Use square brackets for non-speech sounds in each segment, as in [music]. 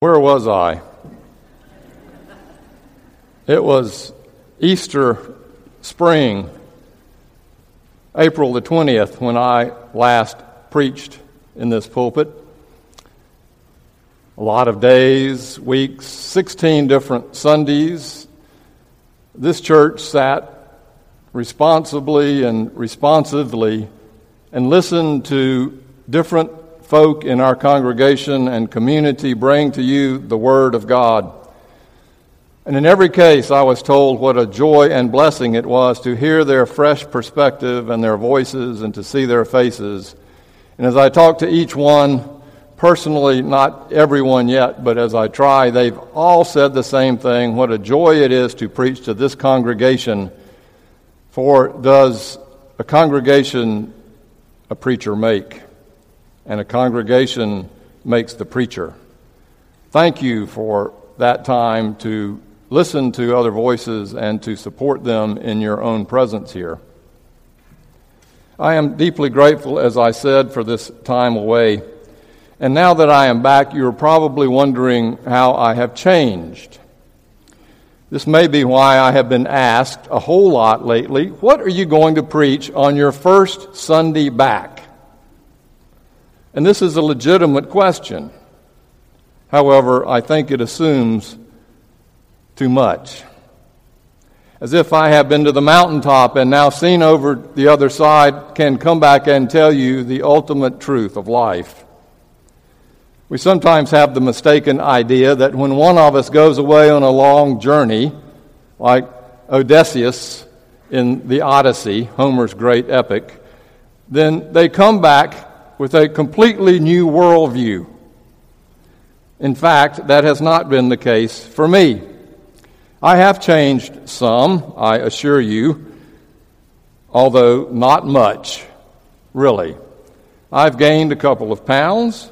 Where was I? It was Easter spring, April the 20th, when I last preached in this pulpit. A lot of days, weeks, 16 different Sundays. This church sat responsibly and responsively and listened to different folk in our congregation and community bring to you the Word of God. And in every case, I was told what a joy and blessing it was to hear their fresh perspective and their voices and to see their faces. And as I talked to each one, personally, not everyone yet, but as I try, they've all said the same thing what a joy it is to preach to this congregation. For does a congregation a preacher make? And a congregation makes the preacher. Thank you for that time to listen to other voices and to support them in your own presence here. I am deeply grateful, as I said, for this time away. And now that I am back, you're probably wondering how I have changed. This may be why I have been asked a whole lot lately what are you going to preach on your first Sunday back? And this is a legitimate question. However, I think it assumes too much. As if I have been to the mountaintop and now seen over the other side can come back and tell you the ultimate truth of life. We sometimes have the mistaken idea that when one of us goes away on a long journey, like Odysseus in the Odyssey, Homer's great epic, then they come back with a completely new worldview. In fact, that has not been the case for me. I have changed some, I assure you, although not much, really. I've gained a couple of pounds.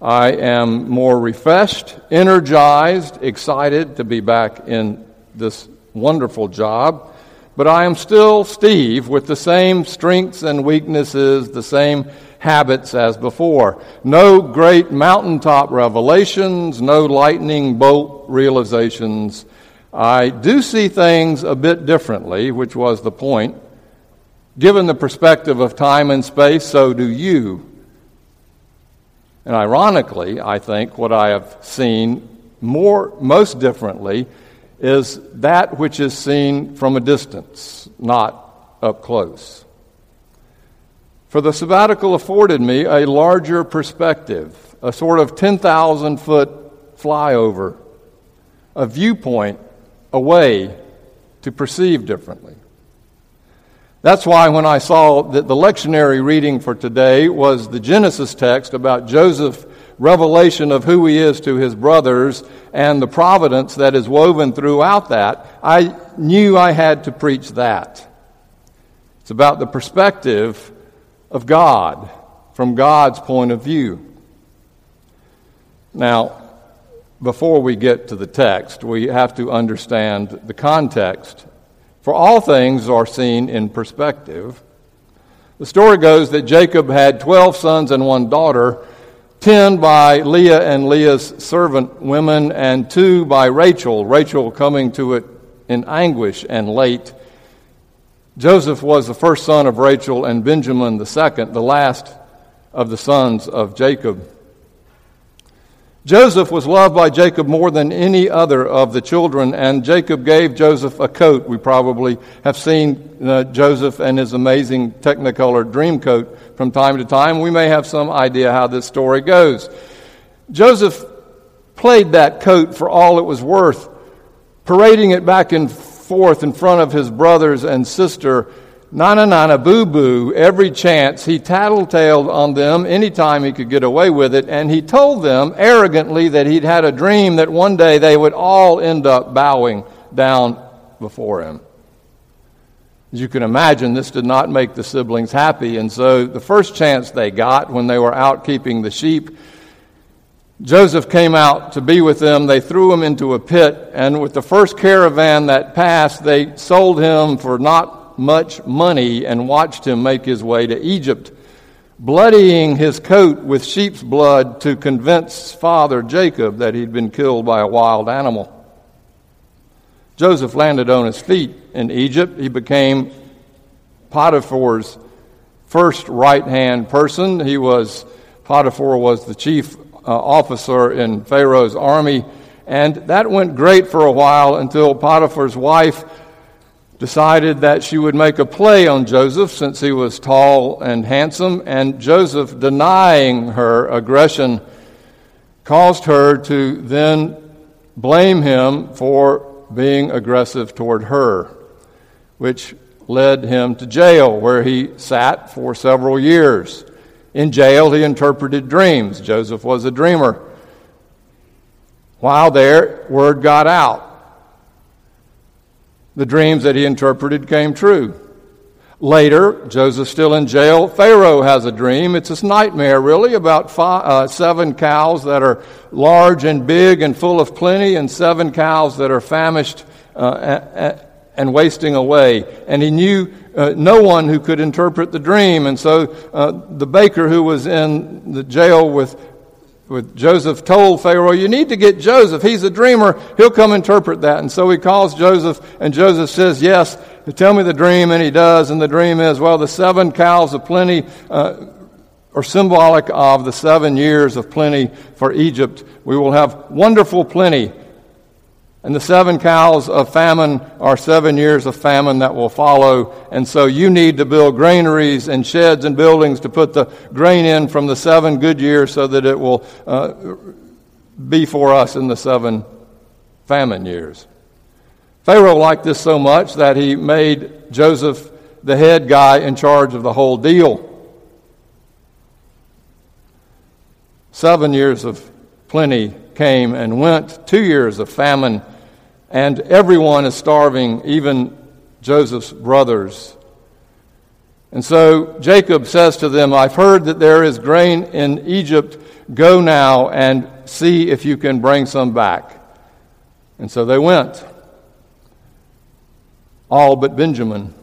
I am more refreshed, energized, excited to be back in this wonderful job. But I am still Steve with the same strengths and weaknesses, the same habits as before. No great mountaintop revelations, no lightning bolt realizations. I do see things a bit differently, which was the point. Given the perspective of time and space, so do you. And ironically, I think what I have seen more, most differently is that which is seen from a distance, not up close. For the sabbatical afforded me a larger perspective, a sort of 10,000 foot flyover, a viewpoint, a way to perceive differently. That's why when I saw that the lectionary reading for today was the Genesis text about Joseph's revelation of who he is to his brothers and the providence that is woven throughout that, I knew I had to preach that. It's about the perspective of God from God's point of view. Now, before we get to the text, we have to understand the context. For all things are seen in perspective. The story goes that Jacob had 12 sons and one daughter, 10 by Leah and Leah's servant women, and two by Rachel, Rachel coming to it in anguish and late. Joseph was the first son of Rachel, and Benjamin the second, the last of the sons of Jacob. Joseph was loved by Jacob more than any other of the children, and Jacob gave Joseph a coat. We probably have seen uh, Joseph and his amazing Technicolor dream coat from time to time. We may have some idea how this story goes. Joseph played that coat for all it was worth, parading it back and forth in front of his brothers and sister, nana nana boo boo, every chance. He tattletaled on them anytime he could get away with it, and he told them arrogantly that he'd had a dream that one day they would all end up bowing down before him. As you can imagine, this did not make the siblings happy, and so the first chance they got when they were out keeping the sheep, Joseph came out to be with them. They threw him into a pit, and with the first caravan that passed, they sold him for not much money and watched him make his way to Egypt, bloodying his coat with sheep's blood to convince father Jacob that he'd been killed by a wild animal. Joseph landed on his feet in Egypt. He became Potiphar's first right hand person. He was, Potiphar was the chief uh, officer in Pharaoh's army. And that went great for a while until Potiphar's wife decided that she would make a play on Joseph since he was tall and handsome. And Joseph, denying her aggression, caused her to then blame him for being aggressive toward her, which led him to jail, where he sat for several years. In jail, he interpreted dreams. Joseph was a dreamer. While there, word got out. The dreams that he interpreted came true. Later, Joseph's still in jail. Pharaoh has a dream. It's a nightmare, really, about five, uh, seven cows that are large and big and full of plenty, and seven cows that are famished uh, and wasting away. And he knew uh, no one who could interpret the dream. And so uh, the baker who was in the jail with with Joseph told Pharaoh, You need to get Joseph. He's a dreamer. He'll come interpret that. And so he calls Joseph, and Joseph says, Yes, tell me the dream. And he does. And the dream is, Well, the seven cows of plenty uh, are symbolic of the seven years of plenty for Egypt. We will have wonderful plenty and the seven cows of famine are seven years of famine that will follow. And so you need to build granaries and sheds and buildings to put the grain in from the seven good years so that it will uh, be for us in the seven famine years. Pharaoh liked this so much that he made Joseph the head guy in charge of the whole deal. Seven years of plenty came and went, two years of famine, and everyone is starving, even Joseph's brothers. And so Jacob says to them, I've heard that there is grain in Egypt. Go now and see if you can bring some back. And so they went, all but Benjamin.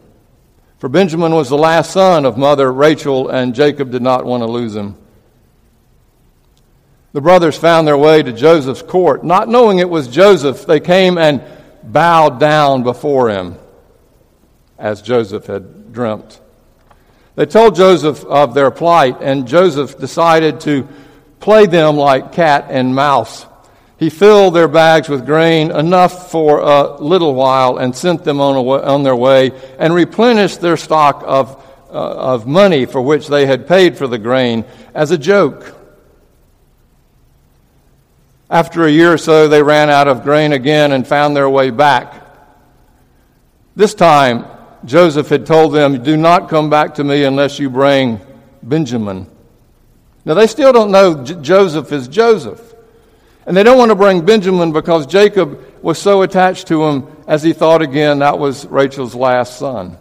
For Benjamin was the last son of mother Rachel, and Jacob did not want to lose him. The brothers found their way to Joseph's court. Not knowing it was Joseph, they came and bowed down before him, as Joseph had dreamt. They told Joseph of their plight, and Joseph decided to play them like cat and mouse. He filled their bags with grain, enough for a little while, and sent them on, on their way, and replenished their stock of, uh, of money for which they had paid for the grain as a joke. After a year or so, they ran out of grain again and found their way back. This time, Joseph had told them, Do not come back to me unless you bring Benjamin. Now, they still don't know J- Joseph is Joseph. And they don't want to bring Benjamin because Jacob was so attached to him as he thought again that was Rachel's last son.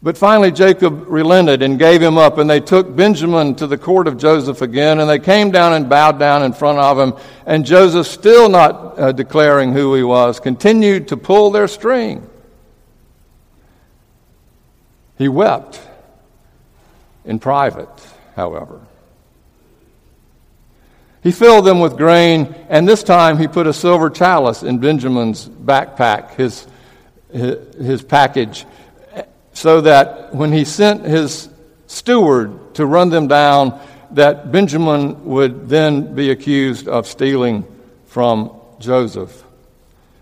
But finally, Jacob relented and gave him up, and they took Benjamin to the court of Joseph again, and they came down and bowed down in front of him. And Joseph, still not uh, declaring who he was, continued to pull their string. He wept in private, however. He filled them with grain, and this time he put a silver chalice in Benjamin's backpack, his, his, his package so that when he sent his steward to run them down, that Benjamin would then be accused of stealing from Joseph,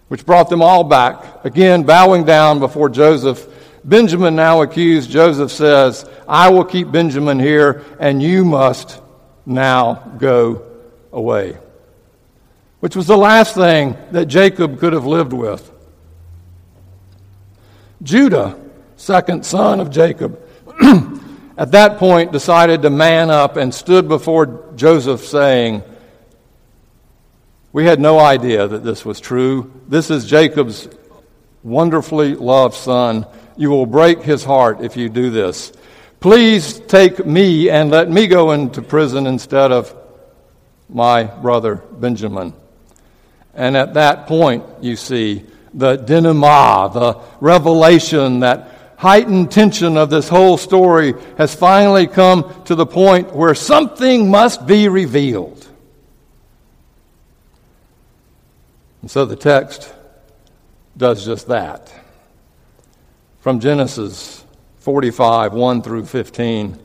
which brought them all back. Again, bowing down before Joseph, Benjamin now accused, Joseph says, I will keep Benjamin here, and you must now go away. Which was the last thing that Jacob could have lived with. Judah second son of Jacob, [clears throat] at that point decided to man up and stood before Joseph saying, We had no idea that this was true. This is Jacob's wonderfully loved son. You will break his heart if you do this. Please take me and let me go into prison instead of my brother Benjamin. And at that point, you see, the denouement, the revelation that heightened tension of this whole story has finally come to the point where something must be revealed. And so the text does just that. From Genesis 45, 1 through 15.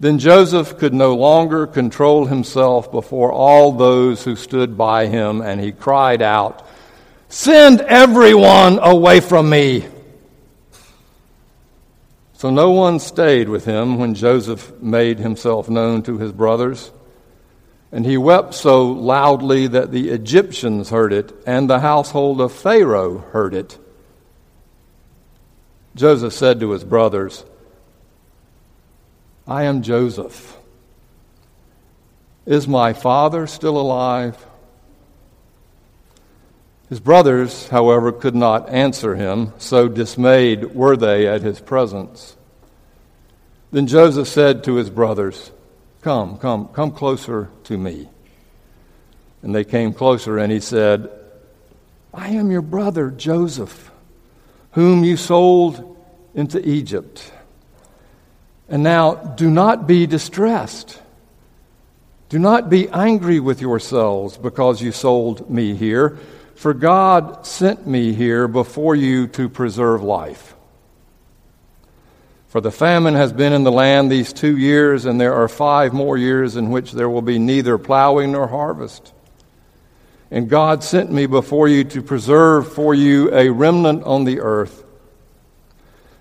Then Joseph could no longer control himself before all those who stood by him, and he cried out, Send everyone away from me. So no one stayed with him when Joseph made himself known to his brothers. And he wept so loudly that the Egyptians heard it, and the household of Pharaoh heard it. Joseph said to his brothers, I am Joseph. Is my father still alive? His brothers, however, could not answer him, so dismayed were they at his presence. Then Joseph said to his brothers, Come, come, come closer to me. And they came closer, and he said, I am your brother Joseph, whom you sold into Egypt. And now do not be distressed. Do not be angry with yourselves because you sold me here, for God sent me here before you to preserve life. For the famine has been in the land these two years, and there are five more years in which there will be neither plowing nor harvest. And God sent me before you to preserve for you a remnant on the earth,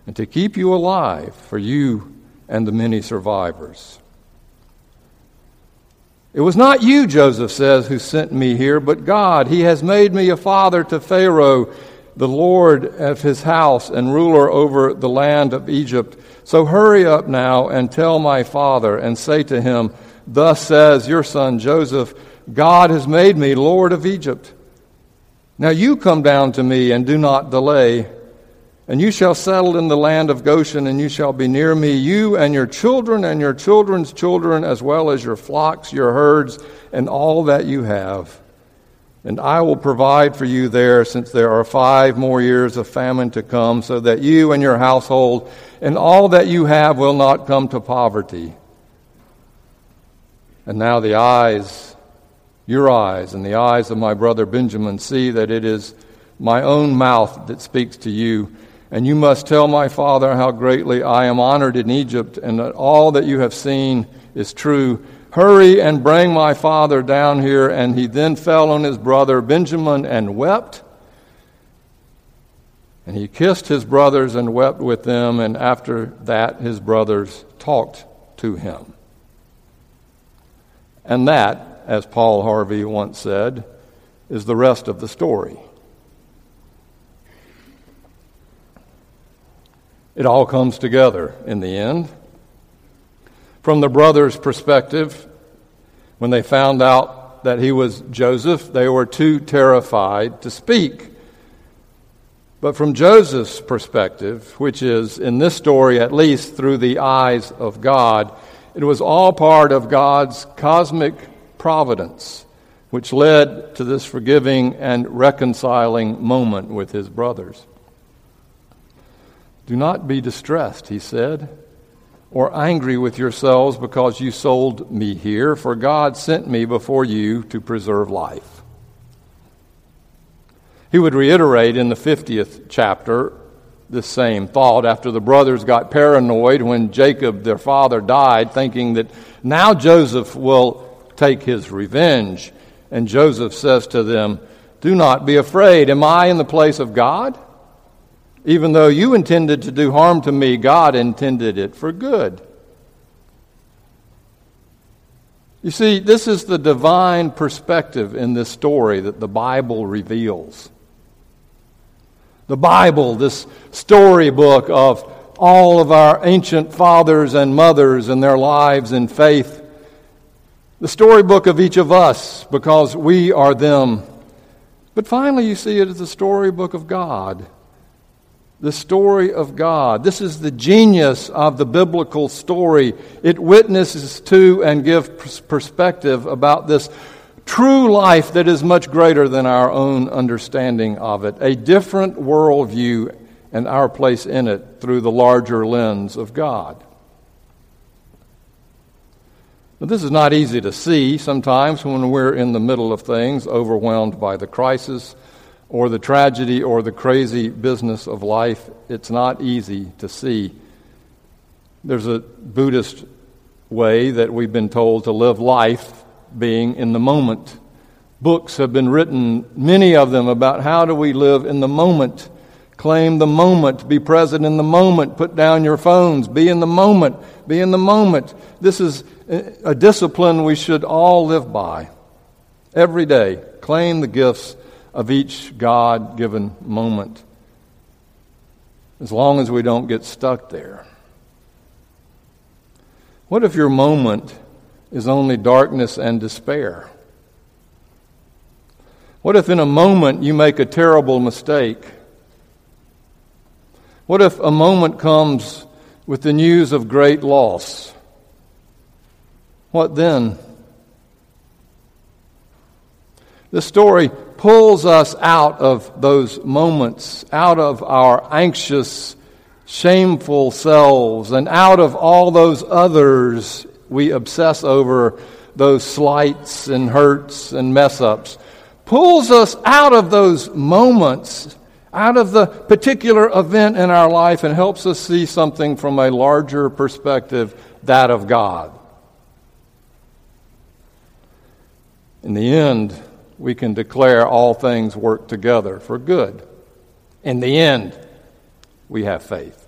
and to keep you alive for you and the many survivors. It was not you, Joseph says, who sent me here, but God. He has made me a father to Pharaoh, the Lord of his house, and ruler over the land of Egypt. So hurry up now and tell my father, and say to him, Thus says your son Joseph, God has made me Lord of Egypt. Now you come down to me and do not delay. And you shall settle in the land of Goshen, and you shall be near me, you and your children and your children's children, as well as your flocks, your herds, and all that you have. And I will provide for you there, since there are five more years of famine to come, so that you and your household and all that you have will not come to poverty. And now the eyes, your eyes, and the eyes of my brother Benjamin see that it is my own mouth that speaks to you. And you must tell my father how greatly I am honored in Egypt, and that all that you have seen is true. Hurry and bring my father down here. And he then fell on his brother Benjamin and wept. And he kissed his brothers and wept with them. And after that, his brothers talked to him. And that, as Paul Harvey once said, is the rest of the story. It all comes together in the end. From the brothers' perspective, when they found out that he was Joseph, they were too terrified to speak. But from Joseph's perspective, which is in this story at least through the eyes of God, it was all part of God's cosmic providence, which led to this forgiving and reconciling moment with his brothers. Do not be distressed, he said, or angry with yourselves because you sold me here, for God sent me before you to preserve life. He would reiterate in the 50th chapter this same thought after the brothers got paranoid when Jacob, their father, died, thinking that now Joseph will take his revenge. And Joseph says to them, Do not be afraid. Am I in the place of God? Even though you intended to do harm to me, God intended it for good. You see, this is the divine perspective in this story that the Bible reveals. The Bible, this storybook of all of our ancient fathers and mothers and their lives in faith. The storybook of each of us because we are them. But finally, you see it as the storybook of God the story of God. This is the genius of the biblical story. It witnesses to and gives perspective about this true life that is much greater than our own understanding of it, a different worldview and our place in it through the larger lens of God. But this is not easy to see sometimes when we're in the middle of things, overwhelmed by the crisis or the tragedy or the crazy business of life. It's not easy to see. There's a Buddhist way that we've been told to live life being in the moment. Books have been written, many of them, about how do we live in the moment Claim the moment. Be present in the moment. Put down your phones. Be in the moment. Be in the moment. This is a discipline we should all live by every day. Claim the gifts of each God given moment. As long as we don't get stuck there. What if your moment is only darkness and despair? What if in a moment you make a terrible mistake? What if a moment comes with the news of great loss? What then? The story pulls us out of those moments, out of our anxious, shameful selves, and out of all those others we obsess over, those slights and hurts and mess ups. Pulls us out of those moments out of the particular event in our life and helps us see something from a larger perspective, that of God. In the end, we can declare all things work together for good. In the end, we have faith.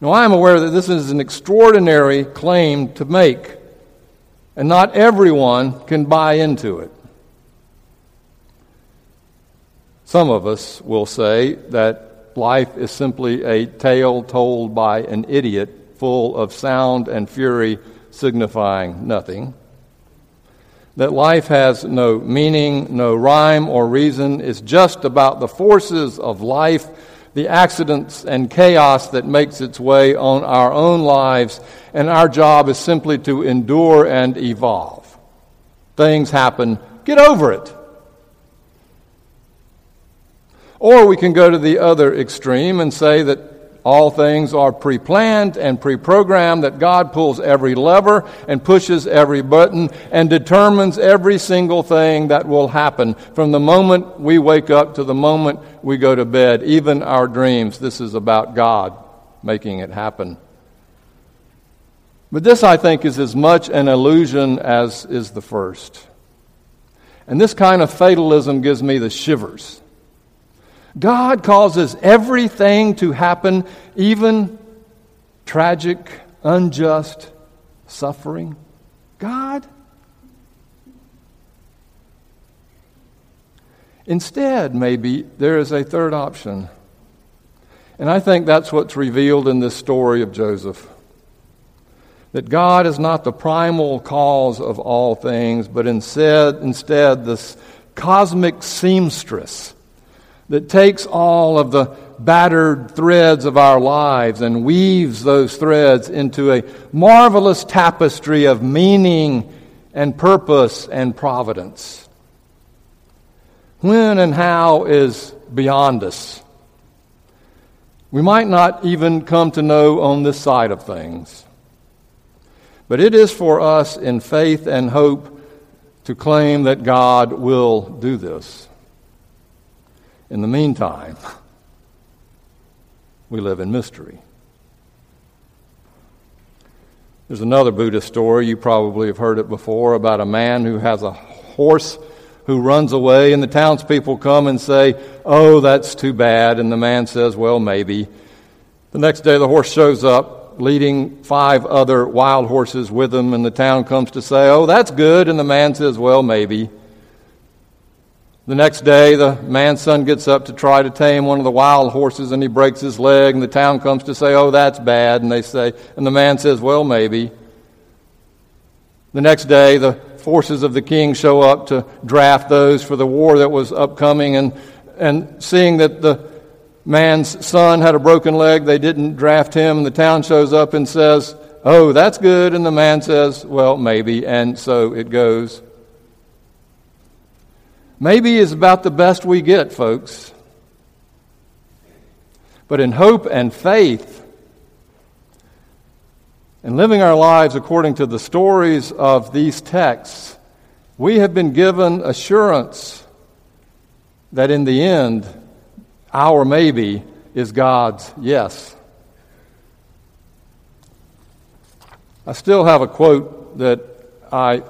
Now, I am aware that this is an extraordinary claim to make, and not everyone can buy into it. Some of us will say that life is simply a tale told by an idiot full of sound and fury signifying nothing. That life has no meaning, no rhyme or reason, It's just about the forces of life, the accidents and chaos that makes its way on our own lives, and our job is simply to endure and evolve. Things happen, get over it. Or we can go to the other extreme and say that all things are pre planned and pre programmed, that God pulls every lever and pushes every button and determines every single thing that will happen from the moment we wake up to the moment we go to bed, even our dreams. This is about God making it happen. But this, I think, is as much an illusion as is the first. And this kind of fatalism gives me the shivers. God causes everything to happen, even tragic, unjust suffering. God? Instead, maybe, there is a third option. And I think that's what's revealed in this story of Joseph. That God is not the primal cause of all things, but instead, instead this cosmic seamstress that takes all of the battered threads of our lives and weaves those threads into a marvelous tapestry of meaning and purpose and providence. When and how is beyond us. We might not even come to know on this side of things. But it is for us in faith and hope to claim that God will do this. In the meantime, we live in mystery. There's another Buddhist story, you probably have heard it before, about a man who has a horse who runs away, and the townspeople come and say, Oh, that's too bad. And the man says, Well, maybe. The next day, the horse shows up, leading five other wild horses with him, and the town comes to say, Oh, that's good. And the man says, Well, maybe. The next day, the man's son gets up to try to tame one of the wild horses and he breaks his leg, and the town comes to say, Oh, that's bad. And they say, and the man says, Well, maybe. The next day, the forces of the king show up to draft those for the war that was upcoming, and, and seeing that the man's son had a broken leg, they didn't draft him. The town shows up and says, Oh, that's good. And the man says, Well, maybe. And so it goes. Maybe is about the best we get, folks. but in hope and faith. And living our lives according to the stories of these texts, we have been given assurance that in the end, our maybe is God's yes. I still have a quote that I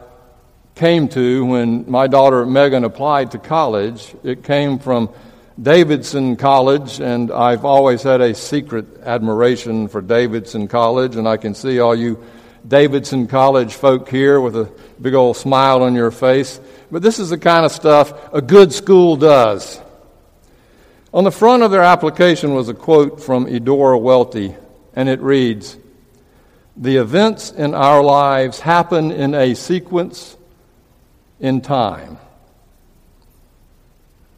came to when my daughter Megan applied to college. It came from Davidson College, and I've always had a secret admiration for Davidson College, and I can see all you Davidson College folk here with a big old smile on your face. But this is the kind of stuff a good school does. On the front of their application was a quote from Eudora Welty, and it reads The events in our lives happen in a sequence in time.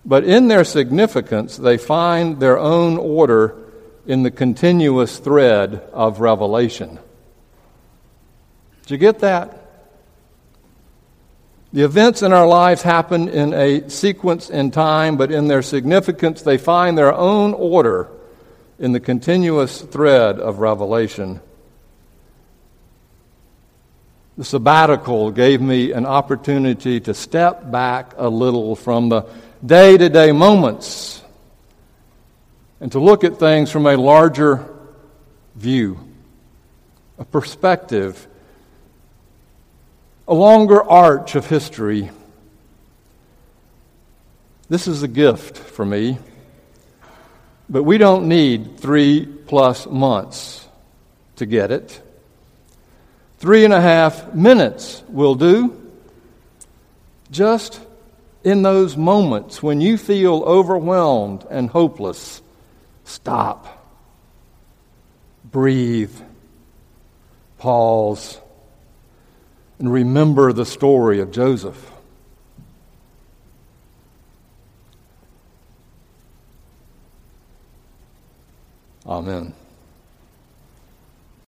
But in their significance, they find their own order in the continuous thread of revelation. Did you get that? The events in our lives happen in a sequence in time, but in their significance, they find their own order in the continuous thread of revelation. The sabbatical gave me an opportunity to step back a little from the day to day moments and to look at things from a larger view, a perspective, a longer arch of history. This is a gift for me, but we don't need three plus months to get it. Three and a half minutes will do. Just in those moments when you feel overwhelmed and hopeless, stop, breathe, pause, and remember the story of Joseph. Amen.